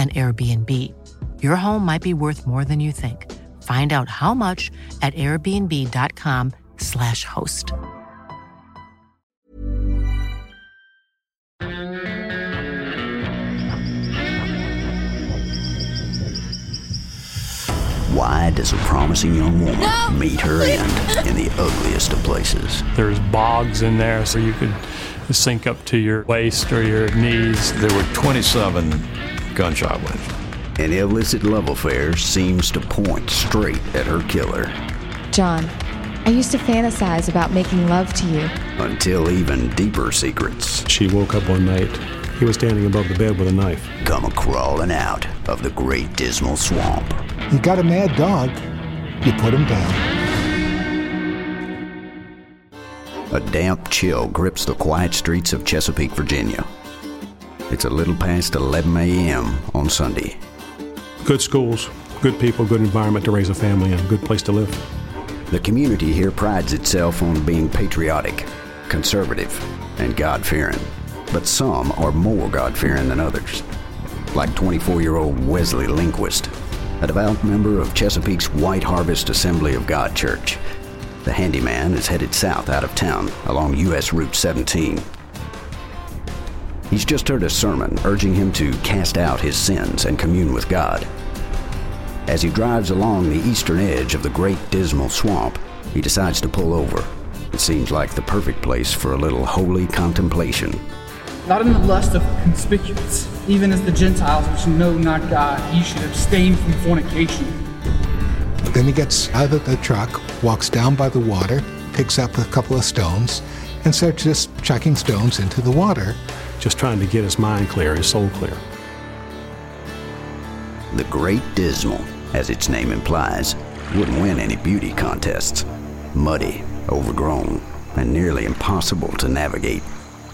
an Airbnb. Your home might be worth more than you think. Find out how much at airbnb.com/slash host. Why does a promising young woman meet her end in the ugliest of places? There's bogs in there, so you could sink up to your waist or your knees. There were 27 gunshot wounds. An illicit love affair seems to point straight at her killer. John, I used to fantasize about making love to you. Until even deeper secrets She woke up one night. He was standing above the bed with a knife. come a crawling out of the great dismal swamp. You got a mad dog, you put him down. A damp chill grips the quiet streets of Chesapeake, Virginia. It's a little past 11 a.m. on Sunday. Good schools, good people, good environment to raise a family in, good place to live. The community here prides itself on being patriotic, conservative, and God fearing. But some are more God fearing than others. Like 24 year old Wesley Linquist, a devout member of Chesapeake's White Harvest Assembly of God Church. The handyman is headed south out of town along U.S. Route 17. He's just heard a sermon urging him to cast out his sins and commune with God. As he drives along the eastern edge of the Great Dismal Swamp, he decides to pull over. It seems like the perfect place for a little holy contemplation. Not in the lust of concupiscence, even as the Gentiles which know not God, ye should abstain from fornication. Then he gets out of the truck, walks down by the water, picks up a couple of stones, and starts just chucking stones into the water. Just trying to get his mind clear, his soul clear. The Great Dismal, as its name implies, wouldn't win any beauty contests. Muddy, overgrown, and nearly impossible to navigate.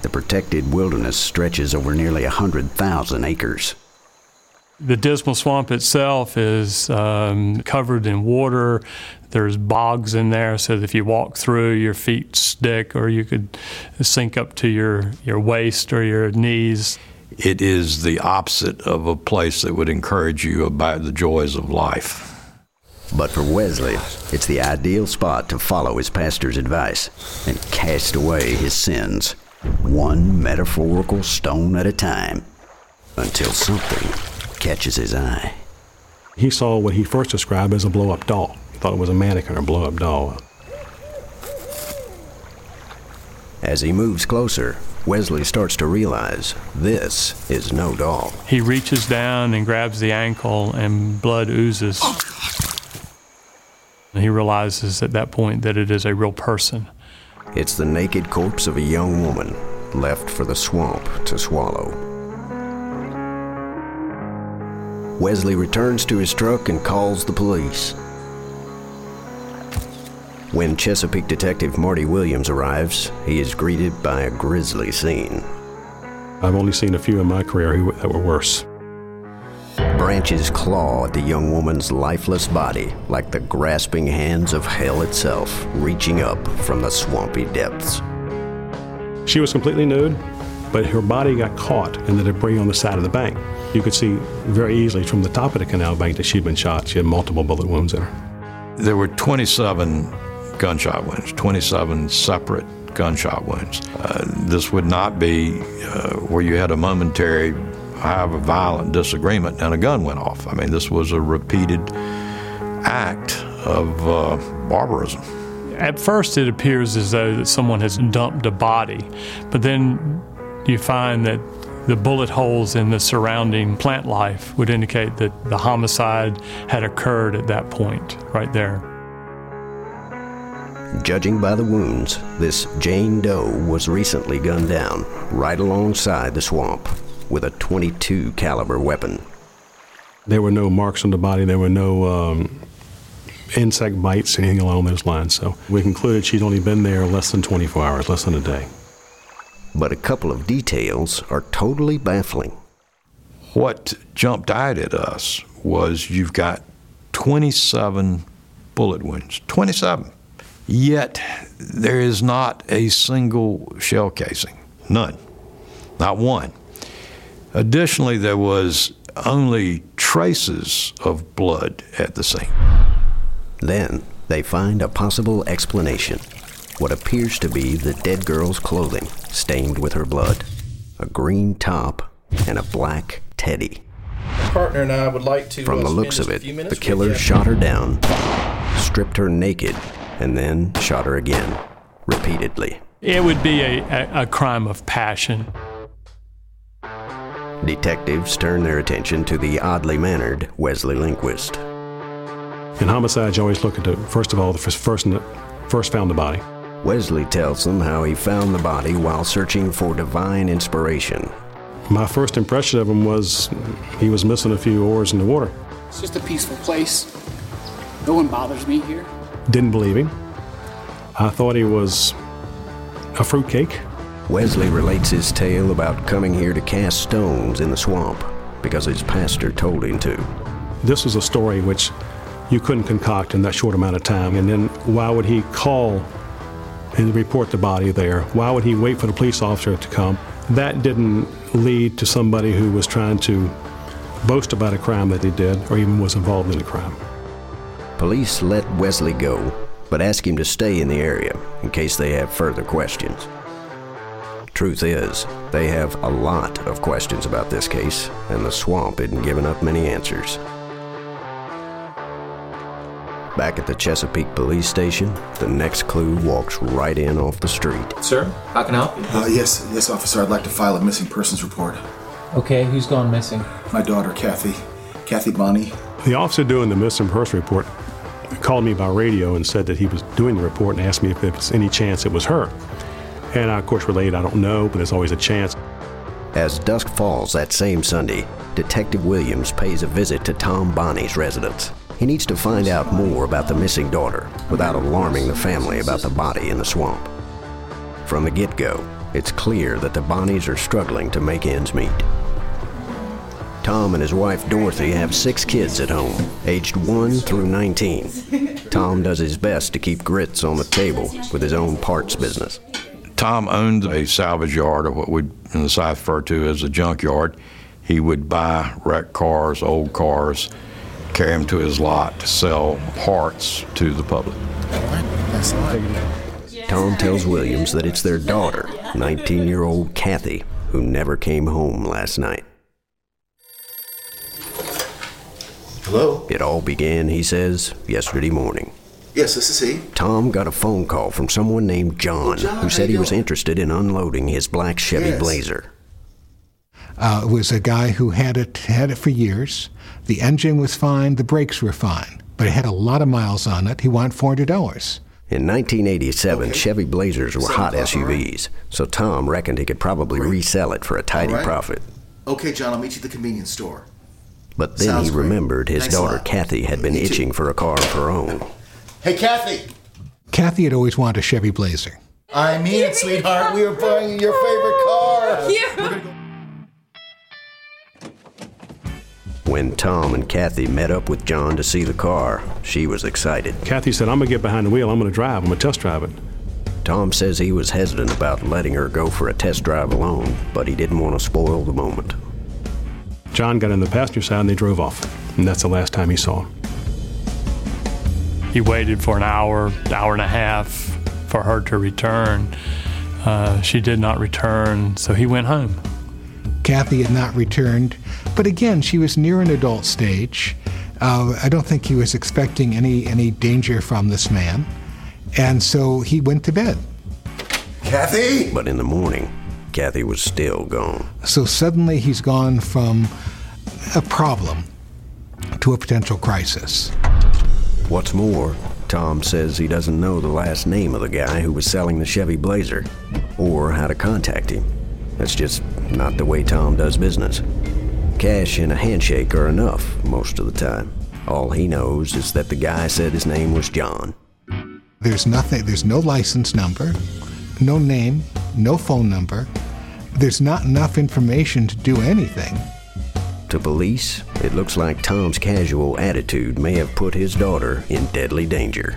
The protected wilderness stretches over nearly a 100,000 acres. The Dismal Swamp itself is um, covered in water. There's bogs in there, so that if you walk through, your feet stick, or you could sink up to your, your waist or your knees. It is the opposite of a place that would encourage you about the joys of life. But for Wesley, it's the ideal spot to follow his pastor's advice and cast away his sins, one metaphorical stone at a time, until something catches his eye. He saw what he first described as a blow up doll. He thought it was a mannequin or blow up doll. As he moves closer, Wesley starts to realize this is no doll. He reaches down and grabs the ankle, and blood oozes. And he realizes at that point that it is a real person. It's the naked corpse of a young woman left for the swamp to swallow. Wesley returns to his truck and calls the police. When Chesapeake detective Marty Williams arrives, he is greeted by a grisly scene. I've only seen a few in my career who, that were worse. Branches claw at the young woman's lifeless body like the grasping hands of hell itself, reaching up from the swampy depths. She was completely nude, but her body got caught in the debris on the side of the bank. You could see very easily from the top of the canal bank that she'd been shot. She had multiple bullet wounds in her. There were 27 gunshot wounds, 27 separate gunshot wounds. Uh, this would not be uh, where you had a momentary, however violent disagreement and a gun went off. I mean, this was a repeated act of uh, barbarism. At first, it appears as though that someone has dumped a body, but then you find that the bullet holes in the surrounding plant life would indicate that the homicide had occurred at that point, right there. Judging by the wounds, this Jane Doe was recently gunned down right alongside the swamp with a 22 caliber weapon. There were no marks on the body. There were no um, insect bites, anything along those lines. So we concluded she'd only been there less than 24 hours, less than a day. But a couple of details are totally baffling. What jumped out at us was you've got 27 bullet wounds. 27. Yet there is not a single shell casing. None. Not one. Additionally, there was only traces of blood at the scene. Then they find a possible explanation what appears to be the dead girl's clothing stained with her blood a green top and a black teddy. partner and I would like to. From uh, the looks of it, the killer shot her down, stripped her naked, and then shot her again, repeatedly. It would be a, a, a crime of passion. Detectives turn their attention to the oddly mannered Wesley Linquist. In homicides, you always look at the first of all the first person that first found the body. Wesley tells them how he found the body while searching for divine inspiration. My first impression of him was he was missing a few oars in the water. It's just a peaceful place. No one bothers me here. Didn't believe him. I thought he was a fruitcake. Wesley relates his tale about coming here to cast stones in the swamp because his pastor told him to. This was a story which you couldn't concoct in that short amount of time. And then why would he call and report the body there? Why would he wait for the police officer to come? That didn't lead to somebody who was trying to boast about a crime that he did or even was involved in a crime. Police let Wesley go, but ask him to stay in the area in case they have further questions. Truth is, they have a lot of questions about this case, and the swamp isn't giving up many answers. Back at the Chesapeake Police Station, the next clue walks right in off the street. Sir, how can I help you? Uh, yes, yes, officer. I'd like to file a missing persons report. Okay, who's gone missing? My daughter, Kathy. Kathy Bonney. The officer doing the missing person report called me by radio and said that he was doing the report and asked me if there was any chance it was her. And I, of course, relayed, I don't know, but there's always a chance. As dusk falls that same Sunday, Detective Williams pays a visit to Tom Bonney's residence. He needs to find out more about the missing daughter without alarming the family about the body in the swamp. From the get go, it's clear that the Bonneys are struggling to make ends meet. Tom and his wife Dorothy have six kids at home, aged 1 through 19. Tom does his best to keep grits on the table with his own parts business. Tom owned a salvage yard, or what we in the South refer to as a junkyard. He would buy wrecked cars, old cars, carry them to his lot to sell parts to the public. Tom tells Williams that it's their daughter, 19 year old Kathy, who never came home last night. Hello? It all began, he says, yesterday morning. Yes, this is he. Tom got a phone call from someone named John, Oh, John, who said he was interested in unloading his black Chevy Yes. Blazer. Uh, it was a guy who had it had it for years. The engine was fine, the brakes were fine, but it had a lot of miles on it. He wanted four hundred dollars. In 1987, Okay. Chevy Blazers were Seven hot o'clock, all right. SUVs, so Tom reckoned he could probably resell it for a tidy All right. profit. Okay, John, I'll meet you at the convenience store. But then Sounds he great. remembered his Thanks daughter lot. Kathy had been Me too. itching for a car of her own. Hey, Kathy! Kathy had always wanted a Chevy Blazer. I mean it, sweetheart. We are buying your favorite car. When Tom and Kathy met up with John to see the car, she was excited. Kathy said, I'm going to get behind the wheel. I'm going to drive. I'm going to test drive it. Tom says he was hesitant about letting her go for a test drive alone, but he didn't want to spoil the moment. John got in the passenger side and they drove off. And that's the last time he saw him. He waited for an hour, hour and a half for her to return. Uh, she did not return, so he went home. Kathy had not returned, but again, she was near an adult stage. Uh, I don't think he was expecting any, any danger from this man, and so he went to bed. Kathy? But in the morning, Kathy was still gone. So suddenly he's gone from a problem to a potential crisis. What's more, Tom says he doesn't know the last name of the guy who was selling the Chevy Blazer or how to contact him. That's just not the way Tom does business. Cash and a handshake are enough most of the time. All he knows is that the guy said his name was John. There's nothing, there's no license number, no name, no phone number. There's not enough information to do anything. To police, it looks like Tom's casual attitude may have put his daughter in deadly danger.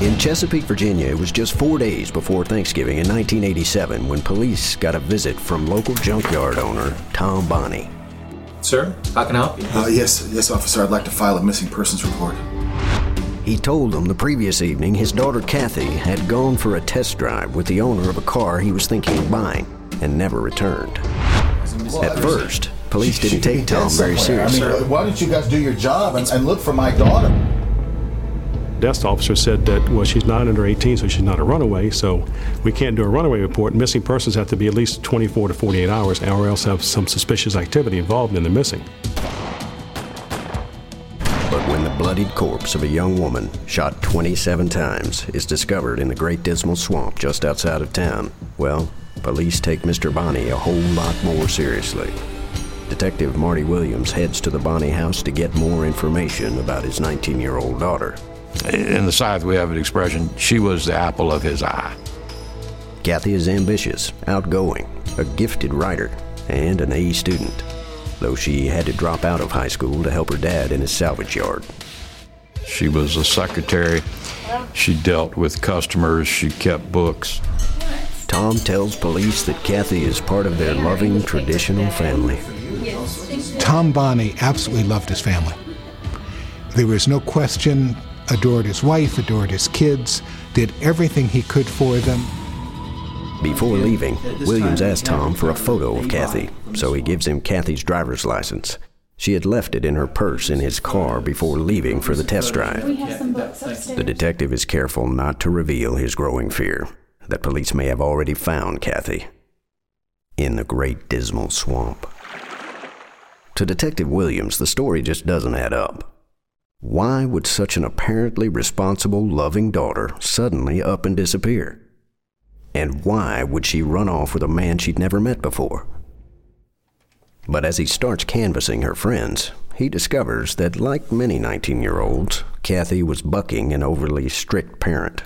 In Chesapeake, Virginia, it was just four days before Thanksgiving in 1987 when police got a visit from local junkyard owner Tom Bonney. Sir, how can I help you? Uh, yes, yes, officer. I'd like to file a missing persons report. He told them the previous evening his daughter Kathy had gone for a test drive with the owner of a car he was thinking of buying and never returned. At first, police didn't take Tom very seriously. I mean, why don't you guys do your job and, and look for my daughter? Desk officer said that, well, she's not under 18, so she's not a runaway, so we can't do a runaway report. Missing persons have to be at least 24 to 48 hours, or else have some suspicious activity involved in the missing. But when the bloodied corpse of a young woman, shot 27 times, is discovered in the Great Dismal Swamp just outside of town, well, police take Mr. Bonney a whole lot more seriously. Detective Marty Williams heads to the Bonney house to get more information about his 19 year old daughter. In the South, we have an expression she was the apple of his eye. Kathy is ambitious, outgoing, a gifted writer, and an A student, though she had to drop out of high school to help her dad in his salvage yard. She was a secretary She dealt with customers, she kept books. Tom tells police that Kathy is part of their loving traditional family. Tom Bonney absolutely loved his family. There was no question, adored his wife, adored his kids, did everything he could for them. Before leaving, Williams asked Tom for a photo of Kathy, so he gives him Kathy's driver's license. She had left it in her purse in his car before leaving for the test drive. The detective is careful not to reveal his growing fear that police may have already found Kathy in the Great Dismal Swamp. To Detective Williams, the story just doesn't add up. Why would such an apparently responsible, loving daughter suddenly up and disappear? And why would she run off with a man she'd never met before? But as he starts canvassing her friends, he discovers that, like many 19 year olds, Kathy was bucking an overly strict parent.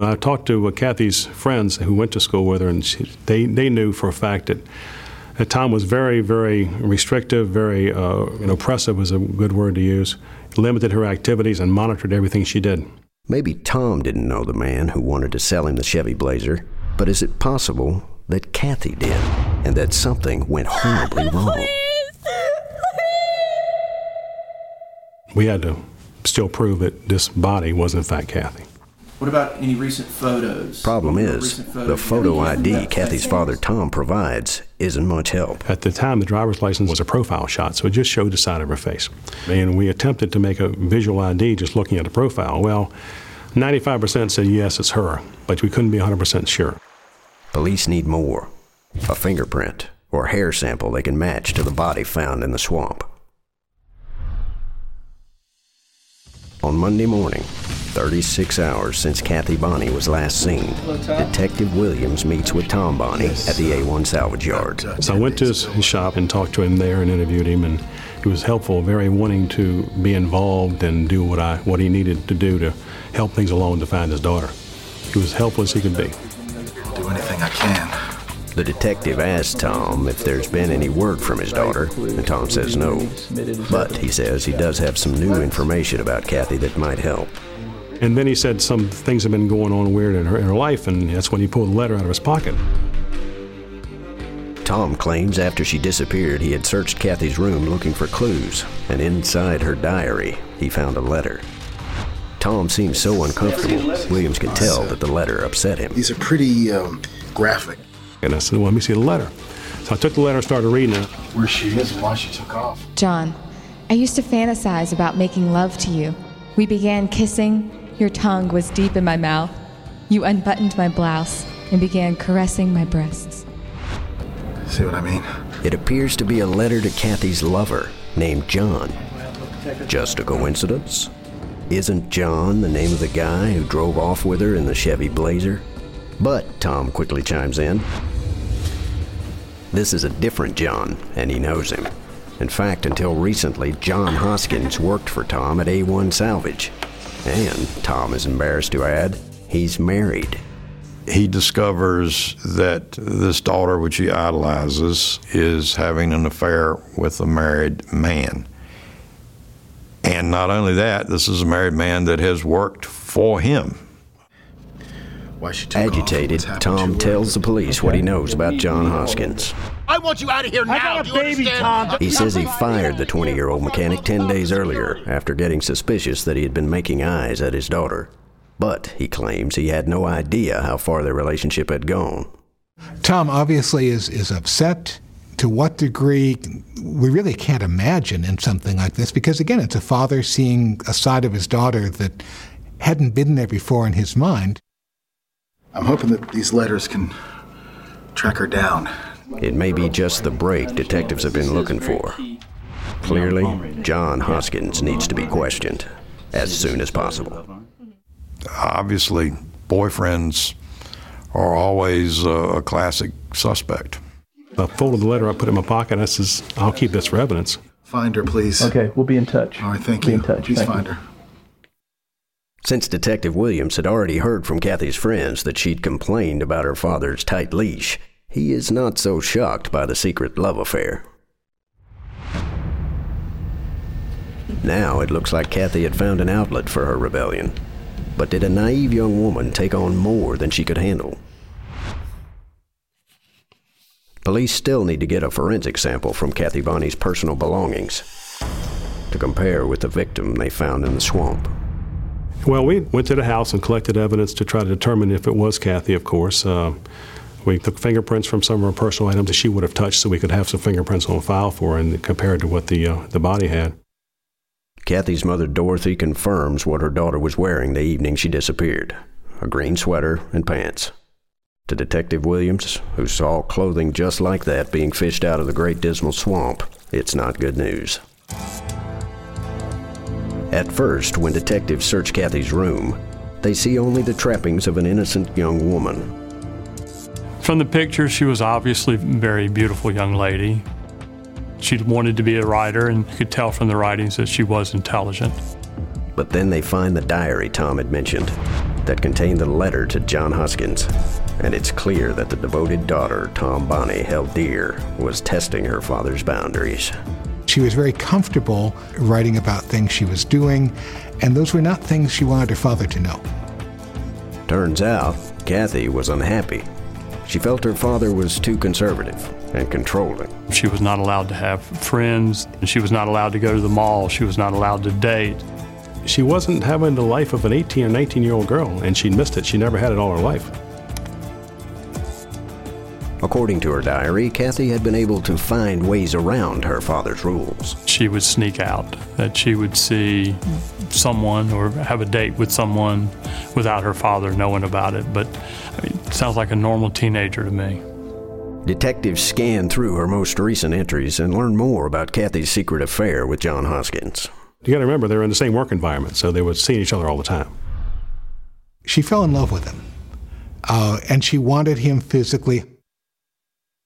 I talked to uh, Kathy's friends who went to school with her, and she, they, they knew for a fact that, that Tom was very, very restrictive, very uh, you know, oppressive was a good word to use, limited her activities, and monitored everything she did. Maybe Tom didn't know the man who wanted to sell him the Chevy Blazer, but is it possible that Kathy did, and that something went horribly wrong? We had to still prove that this body was in fact Kathy. What about any recent photos? Problem is, the photo ID Kathy's father Tom provides isn't much help. At the time, the driver's license was a profile shot, so it just showed the side of her face. And we attempted to make a visual ID just looking at the profile. Well, 95% said yes, it's her, but we couldn't be 100% sure. Police need more a fingerprint or hair sample they can match to the body found in the swamp. On Monday morning, 36 hours since Kathy Bonney was last seen, Detective Williams meets with Tom Bonney at the A1 salvage yard. So I went to his shop and talked to him there and interviewed him, and he was helpful, very wanting to be involved and do what I what he needed to do to help things along to find his daughter. He was helpful as he could be. Do anything I can. The detective asks Tom if there's been any word from his daughter, and Tom says no. But he says he does have some new information about Kathy that might help. And then he said some things have been going on weird in her, in her life, and that's when he pulled the letter out of his pocket. Tom claims after she disappeared, he had searched Kathy's room looking for clues, and inside her diary, he found a letter. Tom seems so uncomfortable, Williams could tell that the letter upset him. These are pretty um, graphic. And I said, Well, let me see the letter. So I took the letter and started reading it. Where she is and why she took off. John, I used to fantasize about making love to you. We began kissing. Your tongue was deep in my mouth. You unbuttoned my blouse and began caressing my breasts. See what I mean? It appears to be a letter to Kathy's lover named John. Just a coincidence? Isn't John the name of the guy who drove off with her in the Chevy Blazer? But Tom quickly chimes in. This is a different John, and he knows him. In fact, until recently, John Hoskins worked for Tom at A1 Salvage. And, Tom is embarrassed to add, he's married. He discovers that this daughter, which he idolizes, is having an affair with a married man. And not only that, this is a married man that has worked for him. Why she took Agitated, Tom tells the police what he knows about John Hoskins. I want you out of here now. I got a Do baby, understand? Tom. He says he fired the 20 year old mechanic 10 days earlier after getting suspicious that he had been making eyes at his daughter. But he claims he had no idea how far their relationship had gone. Tom obviously is, is upset. To what degree, we really can't imagine in something like this because, again, it's a father seeing a side of his daughter that hadn't been there before in his mind. I'm hoping that these letters can track her down. It may be just the break detectives have been looking for. Clearly, John Hoskins needs to be questioned as soon as possible. Obviously, boyfriends are always a classic suspect. I folded the letter, I put it in my pocket. I says, I'll keep this for evidence. Find her, please. Okay, we'll be in touch. All right, thank Be you. in touch. Please Thank find you. her. Since Detective Williams had already heard from Kathy's friends that she'd complained about her father's tight leash, he is not so shocked by the secret love affair. Now it looks like Kathy had found an outlet for her rebellion. But did a naive young woman take on more than she could handle? Police still need to get a forensic sample from Kathy Bonney's personal belongings to compare with the victim they found in the swamp. Well, we went to the house and collected evidence to try to determine if it was Kathy, of course. Uh, we took fingerprints from some of her personal items that she would have touched so we could have some fingerprints on file for her and compare it to what the, uh, the body had. Kathy's mother, Dorothy, confirms what her daughter was wearing the evening she disappeared a green sweater and pants. To Detective Williams, who saw clothing just like that being fished out of the Great Dismal Swamp, it's not good news. At first, when detectives search Kathy's room, they see only the trappings of an innocent young woman. From the picture, she was obviously a very beautiful young lady. She wanted to be a writer, and you could tell from the writings that she was intelligent. But then they find the diary Tom had mentioned that contained the letter to John Hoskins. And it's clear that the devoted daughter Tom Bonney held dear was testing her father's boundaries. She was very comfortable writing about things she was doing, and those were not things she wanted her father to know. Turns out, Kathy was unhappy. She felt her father was too conservative and controlling. She was not allowed to have friends. She was not allowed to go to the mall. She was not allowed to date. She wasn't having the life of an 18 or 19 year old girl, and she missed it. She never had it all her life. According to her diary, Kathy had been able to find ways around her father's rules. She would sneak out, that she would see someone or have a date with someone without her father knowing about it. But I mean, it sounds like a normal teenager to me. Detectives scanned through her most recent entries and learned more about Kathy's secret affair with John Hoskins. You got to remember, they were in the same work environment, so they would see each other all the time. She fell in love with him, uh, and she wanted him physically.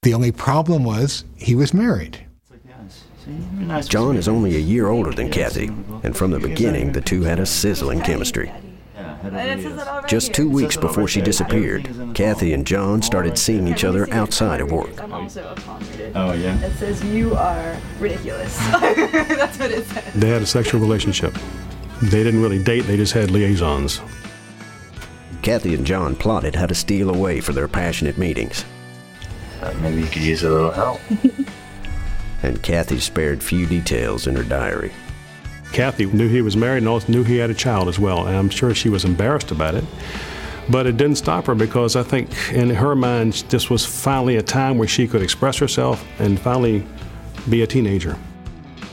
The only problem was he was married. John is only a year older than Kathy, and from the beginning, the two had a sizzling chemistry. Just two weeks before she disappeared, Kathy and John started seeing each other outside of work. I'm also a. Oh, yeah? It says, You are ridiculous. That's what it says. They had a sexual relationship. They didn't really date, they just had liaisons. Kathy and John plotted how to steal away for their passionate meetings. Uh, maybe you could use a little help. and Kathy spared few details in her diary. Kathy knew he was married and also knew he had a child as well, and I'm sure she was embarrassed about it. But it didn't stop her because I think in her mind, this was finally a time where she could express herself and finally be a teenager.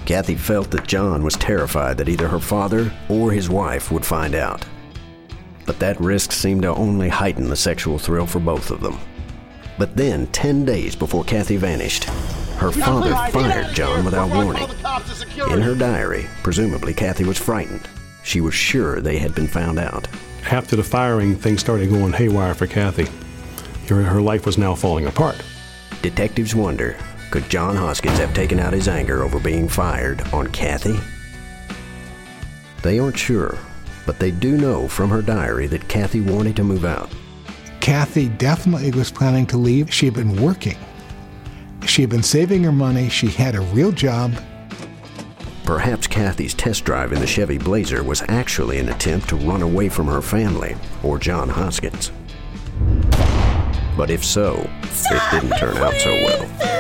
Kathy felt that John was terrified that either her father or his wife would find out. But that risk seemed to only heighten the sexual thrill for both of them. But then, 10 days before Kathy vanished, her father fired John without warning. In her diary, presumably Kathy was frightened. She was sure they had been found out. After the firing, things started going haywire for Kathy. Her, her life was now falling apart. Detectives wonder could John Hoskins have taken out his anger over being fired on Kathy? They aren't sure, but they do know from her diary that Kathy wanted to move out. Kathy definitely was planning to leave. She had been working. She had been saving her money. She had a real job. Perhaps Kathy's test drive in the Chevy Blazer was actually an attempt to run away from her family or John Hoskins. But if so, it didn't turn out so well.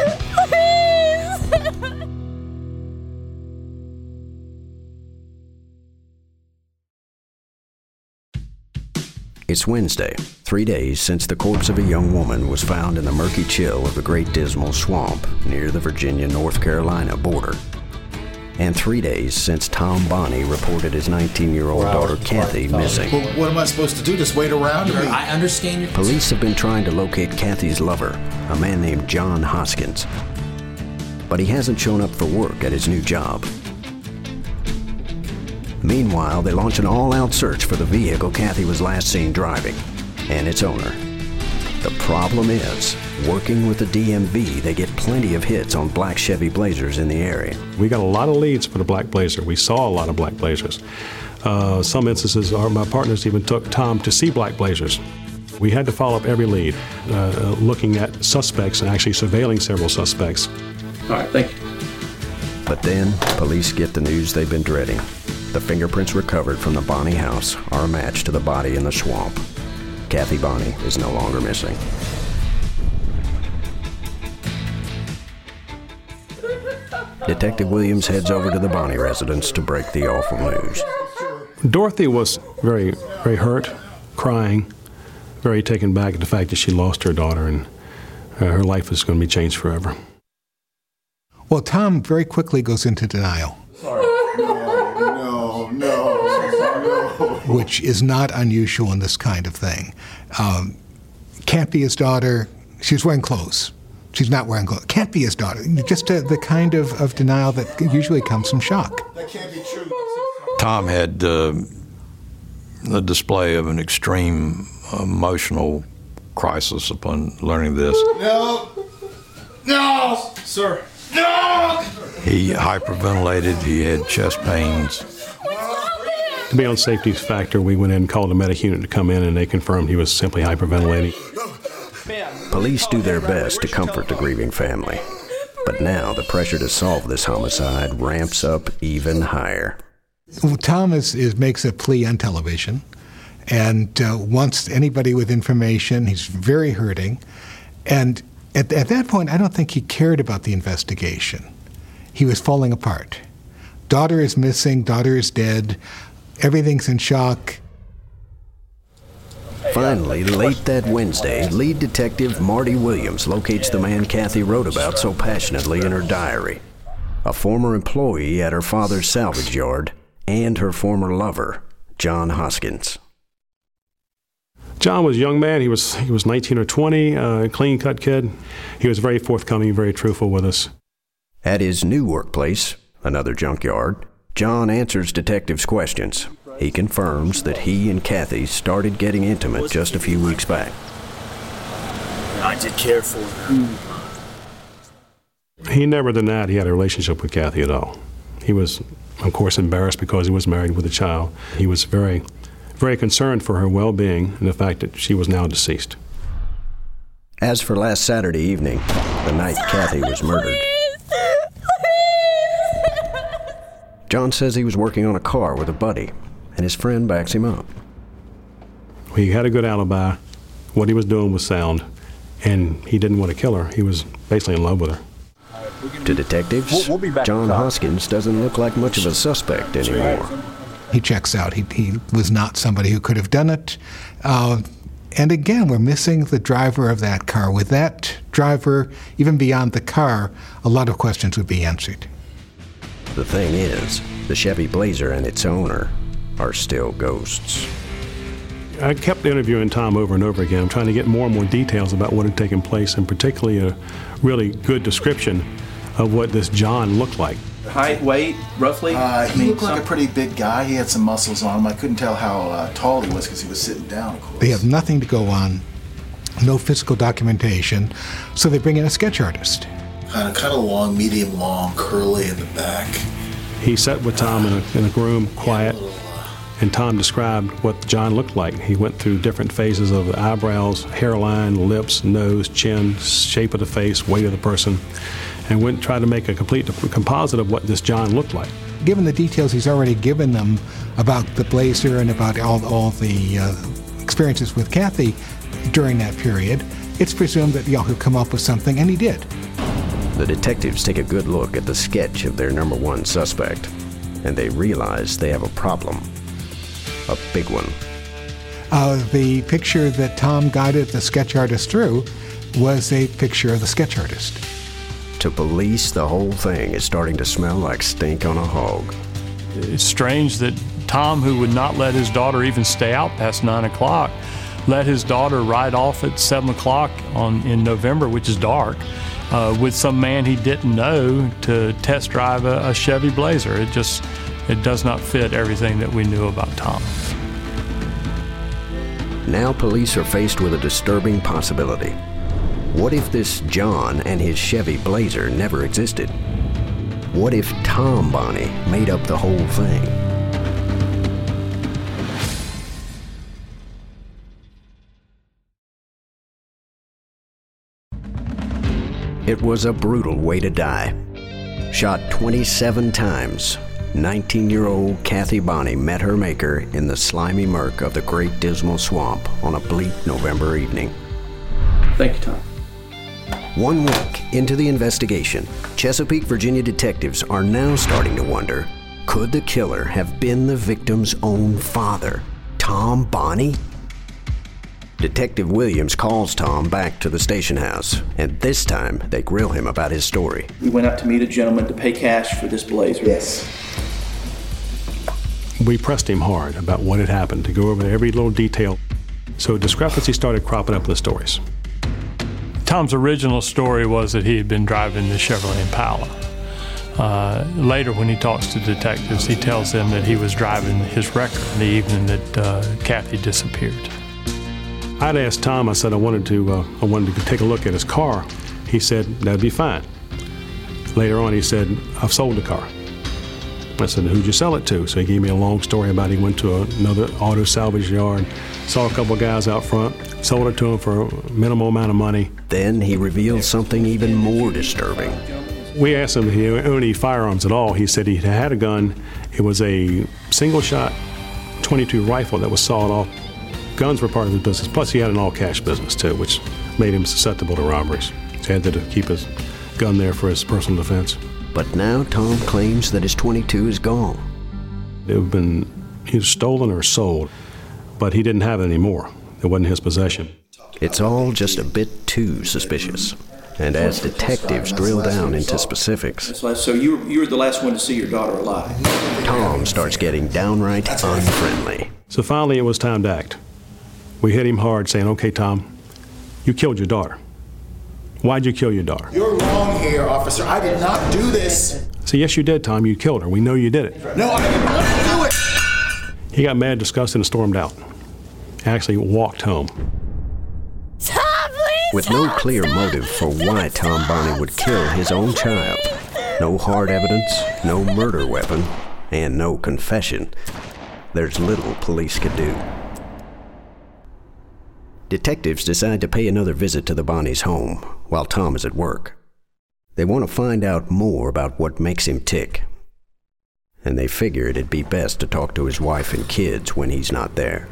It's Wednesday, three days since the corpse of a young woman was found in the murky chill of the Great Dismal Swamp near the Virginia North Carolina border. And three days since Tom Bonney reported his 19 year old daughter Kathy missing. Well, what am I supposed to do? Just wait around? I, I understand your Police have been trying to locate Kathy's lover, a man named John Hoskins. But he hasn't shown up for work at his new job. Meanwhile, they launch an all out search for the vehicle Kathy was last seen driving and its owner. The problem is, working with the DMV, they get plenty of hits on black Chevy Blazers in the area. We got a lot of leads for the Black Blazer. We saw a lot of Black Blazers. Uh, some instances, our, my partners even took Tom to see Black Blazers. We had to follow up every lead, uh, looking at suspects and actually surveilling several suspects. All right, thank you. But then, police get the news they've been dreading. The fingerprints recovered from the Bonney house are a match to the body in the swamp. Kathy Bonney is no longer missing. Detective Williams heads over to the Bonney residence to break the awful news. Dorothy was very, very hurt, crying, very taken back at the fact that she lost her daughter and uh, her life is going to be changed forever. Well, Tom very quickly goes into denial. No, no, no. Which is not unusual in this kind of thing. Um, can't be his daughter. She's wearing clothes. She's not wearing clothes. Can't be his daughter. Just uh, the kind of, of denial that usually comes from shock. That can't be true. Tom had uh, the display of an extreme emotional crisis upon learning this. No. No. Sir. No. He hyperventilated, he had chest pains. To be on safety factor, we went in and called a medic unit to come in, and they confirmed he was simply hyperventilating. Police do their best to comfort the grieving family. But now the pressure to solve this homicide ramps up even higher. Well, Tom is, is, makes a plea on television and uh, wants anybody with information. He's very hurting. And at, at that point, I don't think he cared about the investigation. He was falling apart. Daughter is missing, daughter is dead, everything's in shock. Finally, late that Wednesday, lead detective Marty Williams locates the man Kathy wrote about so passionately in her diary a former employee at her father's salvage yard and her former lover, John Hoskins. John was a young man. He was he was 19 or 20, uh, clean cut kid. He was very forthcoming, very truthful with us. At his new workplace, another junkyard, John answers detectives' questions. He confirms that he and Kathy started getting intimate just a few weeks back. I did care for her. He never denied he had a relationship with Kathy at all. He was, of course, embarrassed because he was married with a child. He was very, very concerned for her well being and the fact that she was now deceased. As for last Saturday evening, the night Kathy was murdered, John says he was working on a car with a buddy, and his friend backs him up. He had a good alibi. What he was doing was sound, and he didn't want to kill her. He was basically in love with her. To detectives, we'll, we'll John Hoskins doesn't look like much of a suspect anymore. He checks out. He, he was not somebody who could have done it. Uh, and again, we're missing the driver of that car. With that driver, even beyond the car, a lot of questions would be answered. The thing is, the Chevy Blazer and its owner are still ghosts. I kept interviewing Tom over and over again. Trying to get more and more details about what had taken place, and particularly a really good description of what this John looked like. Height, weight, roughly? Uh, he looked like a pretty big guy. He had some muscles on him. I couldn't tell how uh, tall he was because he was sitting down, of course. They have nothing to go on, no physical documentation, so they bring in a sketch artist. Kind of, kind of long, medium long, curly in the back. He sat with Tom in a, in a room, quiet, and Tom described what John looked like. He went through different phases of the eyebrows, hairline, lips, nose, chin, shape of the face, weight of the person, and went and tried to make a complete composite of what this John looked like. Given the details he's already given them about the Blazer and about all, all the uh, experiences with Kathy during that period, it's presumed that y'all could come up with something, and he did. The detectives take a good look at the sketch of their number one suspect, and they realize they have a problem. A big one. Uh, the picture that Tom guided the sketch artist through was a picture of the sketch artist. To police, the whole thing is starting to smell like stink on a hog. It's strange that Tom, who would not let his daughter even stay out past nine o'clock, let his daughter ride off at seven o'clock on in November, which is dark, uh, with some man he didn't know to test drive a, a Chevy Blazer. It just it does not fit everything that we knew about Tom. Now police are faced with a disturbing possibility. What if this John and his Chevy Blazer never existed? What if Tom Bonney made up the whole thing? It was a brutal way to die. Shot 27 times, 19 year old Kathy Bonney met her maker in the slimy murk of the Great Dismal Swamp on a bleak November evening. Thank you, Tom. One week into the investigation, Chesapeake, Virginia detectives are now starting to wonder could the killer have been the victim's own father, Tom Bonney? Detective Williams calls Tom back to the station house, and this time they grill him about his story. We went out to meet a gentleman to pay cash for this blazer. Yes. We pressed him hard about what had happened to go over every little detail. So discrepancies started cropping up in the stories. Tom's original story was that he had been driving the Chevrolet Impala. Uh, later, when he talks to detectives, he tells them that he was driving his wrecker the evening that uh, Kathy disappeared. I'd asked Tom. I said I wanted to. Uh, I wanted to take a look at his car. He said that'd be fine. Later on, he said I've sold the car. I said, Who'd you sell it to? So he gave me a long story about he went to another auto salvage yard, saw a couple guys out front, sold it to him for a minimal amount of money. Then he revealed something even more disturbing. We asked him if he owned any firearms at all. He said he had a gun. It was a single shot 22 rifle that was sawed off. Guns were part of his business. Plus, he had an all cash business too, which made him susceptible to robberies. So he had to keep his gun there for his personal defense. But now Tom claims that his 22 is gone. It had been either stolen or sold, but he didn't have it anymore. It wasn't his possession. It's all just a bit too suspicious. And as detectives drill down into specifics, So, so you, were- you were the last one to see your daughter alive. Tom starts getting downright unfriendly. So finally, it was time to act. We hit him hard, saying, Okay, Tom, you killed your daughter. Why'd you kill your daughter? You're wrong here, officer. I did not do this. So, Yes, you did, Tom. You killed her. We know you did it. No, I did not do it. He got mad, disgusted, and stormed out. Actually, walked home. Tom, With no clear motive for why Tom Bonney would kill his own child, no hard evidence, no murder weapon, and no confession, there's little police could do. Detectives decide to pay another visit to the Bonney's home while Tom is at work. They want to find out more about what makes him tick. And they figure it'd be best to talk to his wife and kids when he's not there.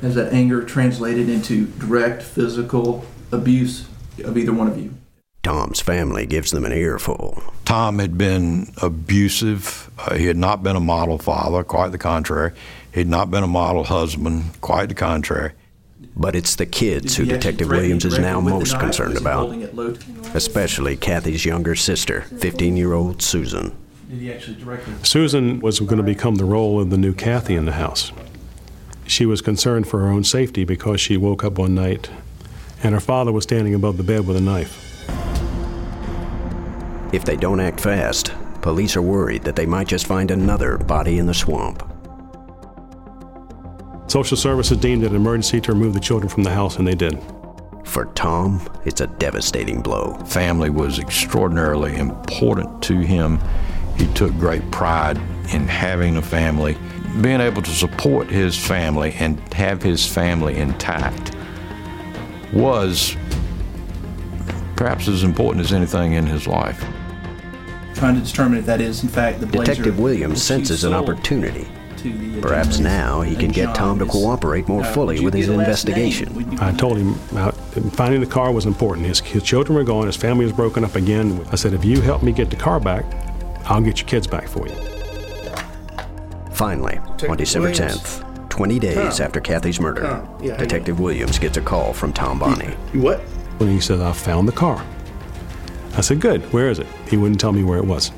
Has that anger translated into direct physical abuse of either one of you? Tom's family gives them an earful. Tom had been abusive. Uh, he had not been a model father, quite the contrary. He had not been a model husband, quite the contrary. But it's the kids who Did he actually Detective Williams is now most concerned about, holding it low? especially Kathy's younger sister, 15 year old Susan. Did he actually directly? Susan was going to become the role of the new Kathy in the house. She was concerned for her own safety because she woke up one night and her father was standing above the bed with a knife. If they don't act fast, police are worried that they might just find another body in the swamp. Social services deemed it an emergency to remove the children from the house, and they did. For Tom, it's a devastating blow. Family was extraordinarily important to him. He took great pride in having a family. Being able to support his family and have his family intact was perhaps as important as anything in his life. Trying to determine if that is, in fact, the blazer. Detective Williams senses you an opportunity. To the, Perhaps now he can get Tom to cooperate more uh, fully would with his the last name? investigation. I told him uh, finding the car was important. His, his children were gone, his family was broken up again. I said, if you help me get the car back, I'll get your kids back for you. Finally, on December 10th, 20 days Tom. after Kathy's murder, Tom. Yeah, how you Detective Williams gets a call from Tom Bonney. What? And he said, I found the car. I said, Good, where is it? He wouldn't tell me where it was.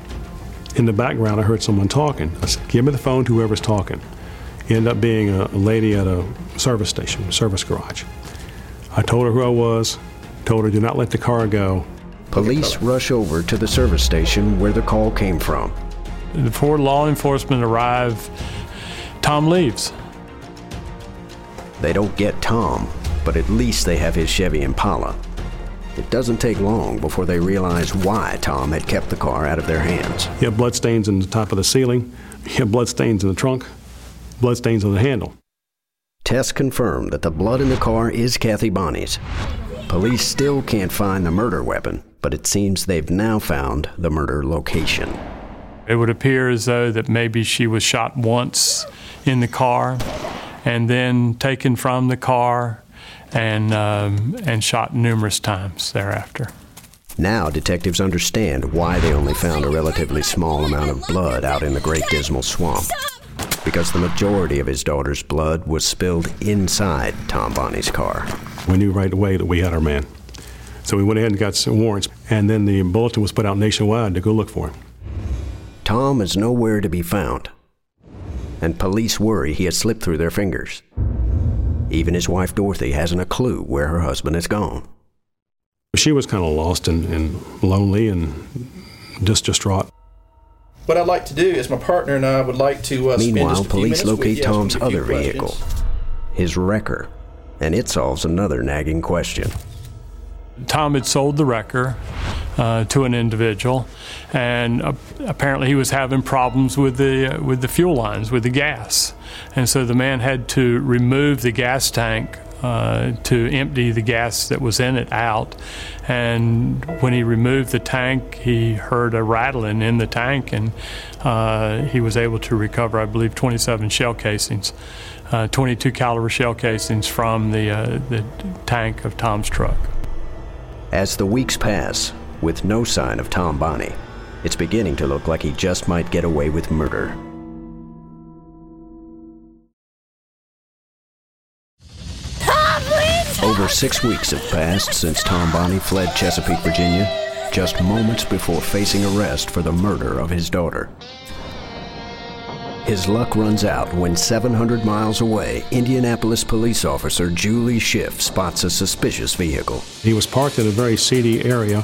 In the background, I heard someone talking. I said, Give me the phone to whoever's talking. End up being a, a lady at a service station, service garage. I told her who I was, told her, Do not let the car go. Police rush over to the service station where the call came from. Before law enforcement arrive, Tom leaves. They don't get Tom, but at least they have his Chevy Impala. It doesn't take long before they realize why Tom had kept the car out of their hands. He had blood stains in the top of the ceiling, he had blood stains in the trunk, blood stains on the handle. Tests confirm that the blood in the car is Kathy Bonney's. Police still can't find the murder weapon, but it seems they've now found the murder location. It would appear as though that maybe she was shot once in the car and then taken from the car and, um, and shot numerous times thereafter. Now detectives understand why they only found a relatively small amount of blood out in the Great Dismal Swamp. Because the majority of his daughter's blood was spilled inside Tom Bonney's car. We knew right away that we had our man. So we went ahead and got some warrants, and then the bulletin was put out nationwide to go look for him. Tom is nowhere to be found, and police worry he has slipped through their fingers. Even his wife Dorothy hasn't a clue where her husband has gone. She was kind of lost and, and lonely and just distraught. What I'd like to do is my partner and I would like to uh, spend Meanwhile, just police minutes with locate Tom's you a few other questions. vehicle, his wrecker, and it solves another nagging question. Tom had sold the wrecker uh, to an individual, and uh, apparently he was having problems with the uh, with the fuel lines, with the gas, and so the man had to remove the gas tank. Uh, to empty the gas that was in it out. And when he removed the tank, he heard a rattling in the tank, and uh, he was able to recover, I believe, 27 shell casings, uh, 22 caliber shell casings from the, uh, the tank of Tom's truck. As the weeks pass, with no sign of Tom Bonney, it's beginning to look like he just might get away with murder. Over six weeks have passed since Tom Bonney fled Chesapeake, Virginia, just moments before facing arrest for the murder of his daughter. His luck runs out when 700 miles away, Indianapolis police officer Julie Schiff spots a suspicious vehicle. He was parked in a very seedy area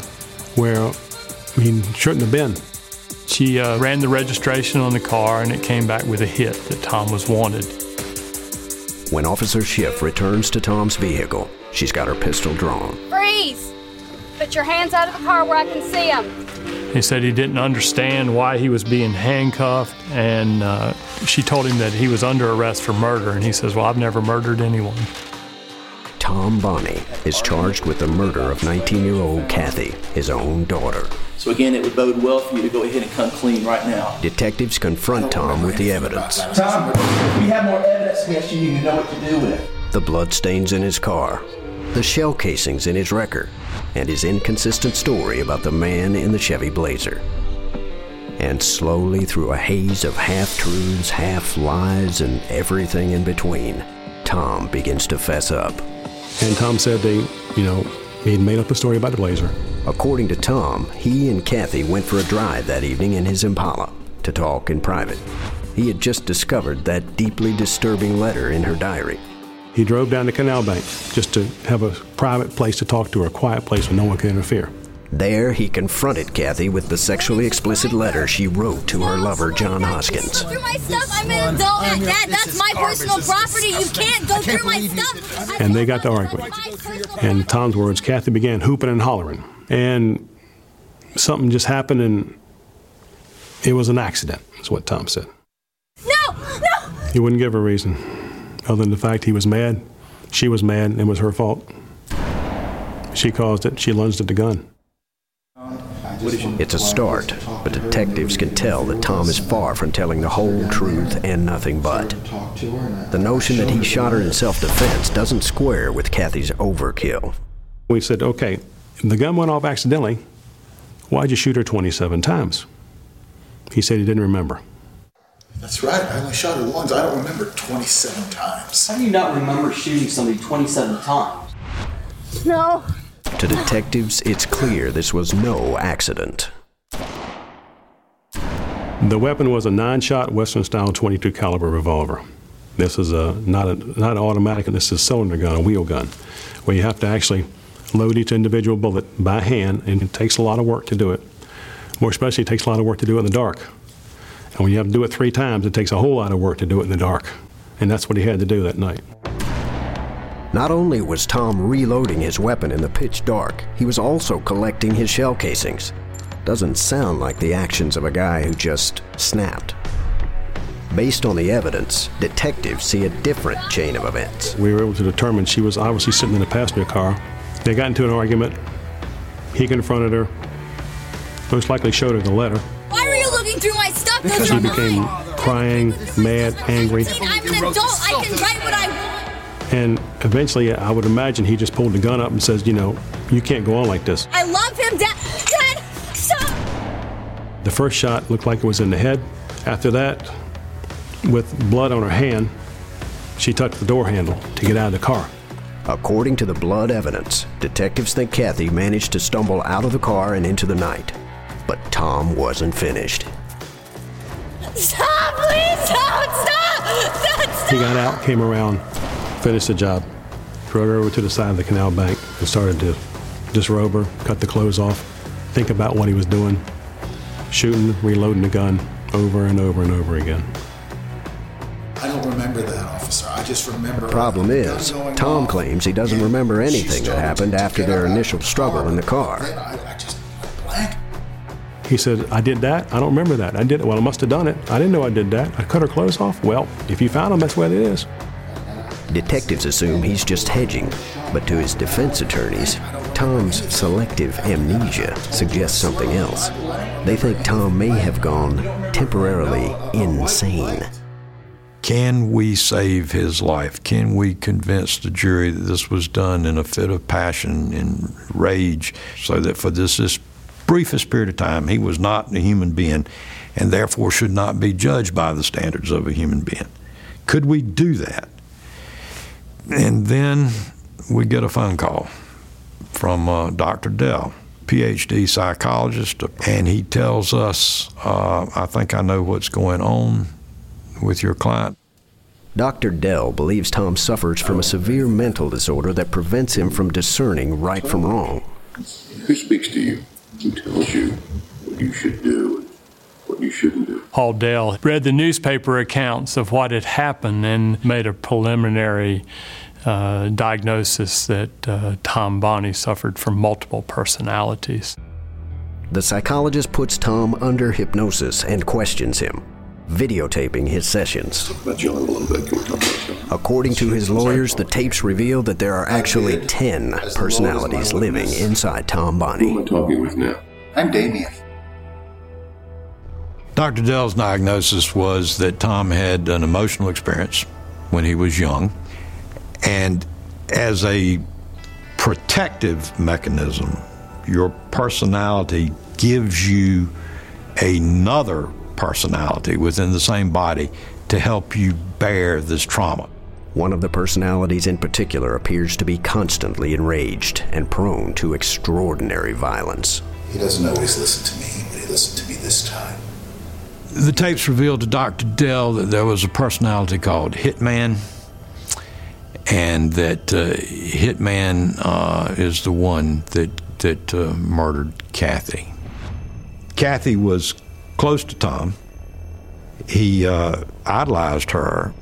where he shouldn't have been. She uh, ran the registration on the car and it came back with a hit that Tom was wanted. When Officer Schiff returns to Tom's vehicle, she's got her pistol drawn. Freeze! Put your hands out of the car where I can see them. He said he didn't understand why he was being handcuffed, and uh, she told him that he was under arrest for murder. And he says, Well, I've never murdered anyone. Tom Bonney is charged with the murder of 19 year old Kathy, his own daughter. So again, it would bode well for you to go ahead and come clean right now. Detectives confront Tom with the evidence Tom, we have more evidence against you. You know what to do with. It. The bloodstains in his car, the shell casings in his wrecker, and his inconsistent story about the man in the Chevy Blazer. And slowly, through a haze of half truths, half lies, and everything in between, Tom begins to fess up. And Tom said they, you know, he'd made up a story about the Blazer. According to Tom, he and Kathy went for a drive that evening in his Impala to talk in private. He had just discovered that deeply disturbing letter in her diary. He drove down to Canal Bank just to have a private place to talk to her, a quiet place where no one could interfere. There, he confronted Kathy with the sexually explicit letter she wrote to her lover, John Hoskins. Through my stuff, I'm an adult. Dad, that's my personal property. You can't go through my stuff. And they got to arguing. And Tom's words, Kathy began hooping and hollering. And something just happened, and it was an accident, is what Tom said. No, no. He wouldn't give a reason, other than the fact he was mad. She was mad, and it was her fault. She caused it. She lunged at the gun. It's a start, but detectives can tell that Tom is far from telling the whole truth and nothing but. The notion that he shot her in self defense doesn't square with Kathy's overkill. We said, okay, the gun went off accidentally. Why'd you shoot her 27 times? He said he didn't remember. That's right. I only shot her once. I don't remember 27 times. How do you not remember shooting somebody 27 times? No. To detectives, it's clear this was no accident. The weapon was a nine-shot Western-style 22 caliber revolver. This is a not a not an automatic. This is a cylinder gun, a wheel gun, where you have to actually load each individual bullet by hand, and it takes a lot of work to do it. More especially, it takes a lot of work to do it in the dark. And when you have to do it three times, it takes a whole lot of work to do it in the dark. And that's what he had to do that night. Not only was Tom reloading his weapon in the pitch dark, he was also collecting his shell casings. Doesn't sound like the actions of a guy who just snapped. Based on the evidence, detectives see a different chain of events. We were able to determine she was obviously sitting in a passenger car. They got into an argument. He confronted her, most likely showed her the letter. She became mine. crying, mad, angry, I'm an adult. I can write what I want. and eventually I would imagine he just pulled the gun up and says, you know, you can't go on like this. I love him, Dad. Dad, stop. The first shot looked like it was in the head. After that, with blood on her hand, she touched the door handle to get out of the car. According to the blood evidence, detectives think Kathy managed to stumble out of the car and into the night. But Tom wasn't finished. Stop, please don't stop. Dad, stop. He got out, came around, finished the job, drove her over to the side of the canal bank, and started to disrobe her, cut the clothes off, think about what he was doing, shooting, reloading the gun over and over and over again. I don't remember that, officer. I just remember. The Problem is, Tom claims he doesn't remember anything that happened after their initial struggle in the car. He said, I did that. I don't remember that. I did it. Well, I must have done it. I didn't know I did that. I cut her clothes off. Well, if you found them, that's what it is. Detectives assume he's just hedging, but to his defense attorneys, Tom's selective amnesia suggests something else. They think Tom may have gone temporarily insane. Can we save his life? Can we convince the jury that this was done in a fit of passion and rage so that for this, this briefest period of time he was not a human being and therefore should not be judged by the standards of a human being? Could we do that? And then we get a phone call from uh, Dr. Dell, PhD psychologist, and he tells us, uh, I think I know what's going on with your client. Dr. Dell believes Tom suffers from a severe mental disorder that prevents him from discerning right from wrong. Who speaks to you? Who tells you what you should do and what you shouldn't do? Paul Dell read the newspaper accounts of what had happened and made a preliminary uh, diagnosis that uh, Tom Bonney suffered from multiple personalities. The psychologist puts Tom under hypnosis and questions him, videotaping his sessions. About your level in bed, can we talk about that? According to his lawyers, the tapes reveal that there are actually 10 personalities living inside Tom Bonney. Who Bonney. am I talking with now? I'm Damien. Dr. Dell's diagnosis was that Tom had an emotional experience when he was young, and as a protective mechanism, your personality gives you another personality within the same body to help you bear this trauma. One of the personalities in particular appears to be constantly enraged and prone to extraordinary violence. He doesn't always listen to me, but he listened to me this time. The tapes revealed to Dr. Dell that there was a personality called Hitman, and that uh, Hitman uh, is the one that that uh, murdered Kathy. Kathy was close to Tom. He uh, idolized her,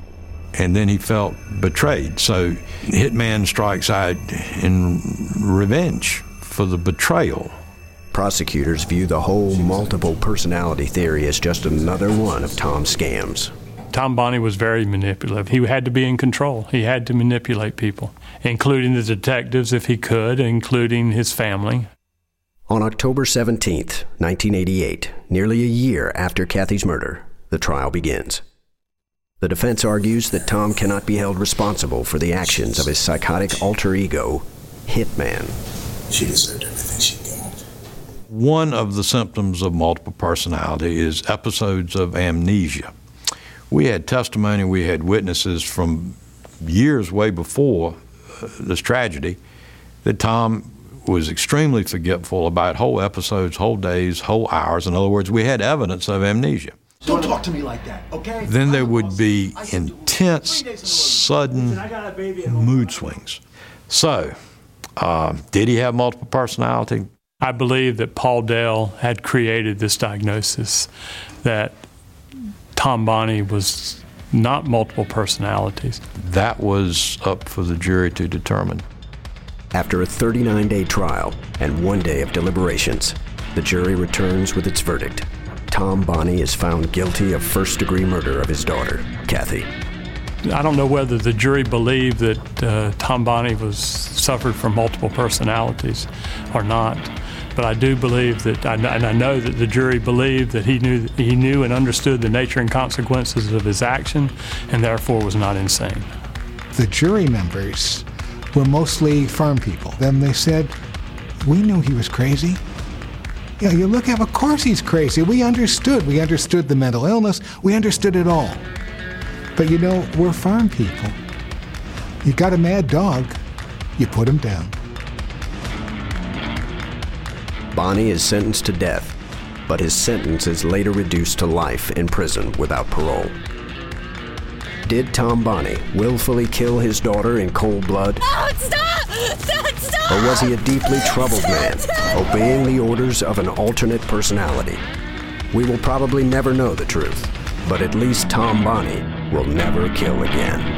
and then he felt betrayed. So Hitman strikes out in revenge for the betrayal. Prosecutors view the whole multiple personality theory as just another one of Tom's scams. Tom Bonney was very manipulative. He had to be in control. He had to manipulate people, including the detectives if he could, including his family. On October 17th, 1988, nearly a year after Kathy's murder, the trial begins. The defense argues that Tom cannot be held responsible for the actions of his psychotic alter ego, Hitman. She deserved everything she got. One of the symptoms of multiple personality is episodes of amnesia. We had testimony, we had witnesses from years way before uh, this tragedy that Tom was extremely forgetful about whole episodes, whole days, whole hours. In other words, we had evidence of amnesia. Don't talk to me like that, okay? Then there would be intense, sudden mood swings. So, uh, did he have multiple personality? I believe that Paul Dell had created this diagnosis that Tom Bonney was not multiple personalities. That was up for the jury to determine. After a 39 day trial and one day of deliberations, the jury returns with its verdict. Tom Bonney is found guilty of first degree murder of his daughter, Kathy. I don't know whether the jury believed that uh, Tom Bonney was suffered from multiple personalities or not, but I do believe that, and I know that the jury believed that he knew he knew and understood the nature and consequences of his action, and therefore was not insane. The jury members were mostly farm people. Then they said, "We knew he was crazy." Yeah, you look at, him, of course he's crazy. We understood. We understood the mental illness. We understood it all. But you know, we're farm people. You got a mad dog, you put him down. Bonney is sentenced to death, but his sentence is later reduced to life in prison without parole. Did Tom Bonney willfully kill his daughter in cold blood? No, stop! Stop! Stop! Or was he a deeply troubled man, obeying the orders of an alternate personality? We will probably never know the truth, but at least Tom Bonney will never kill again.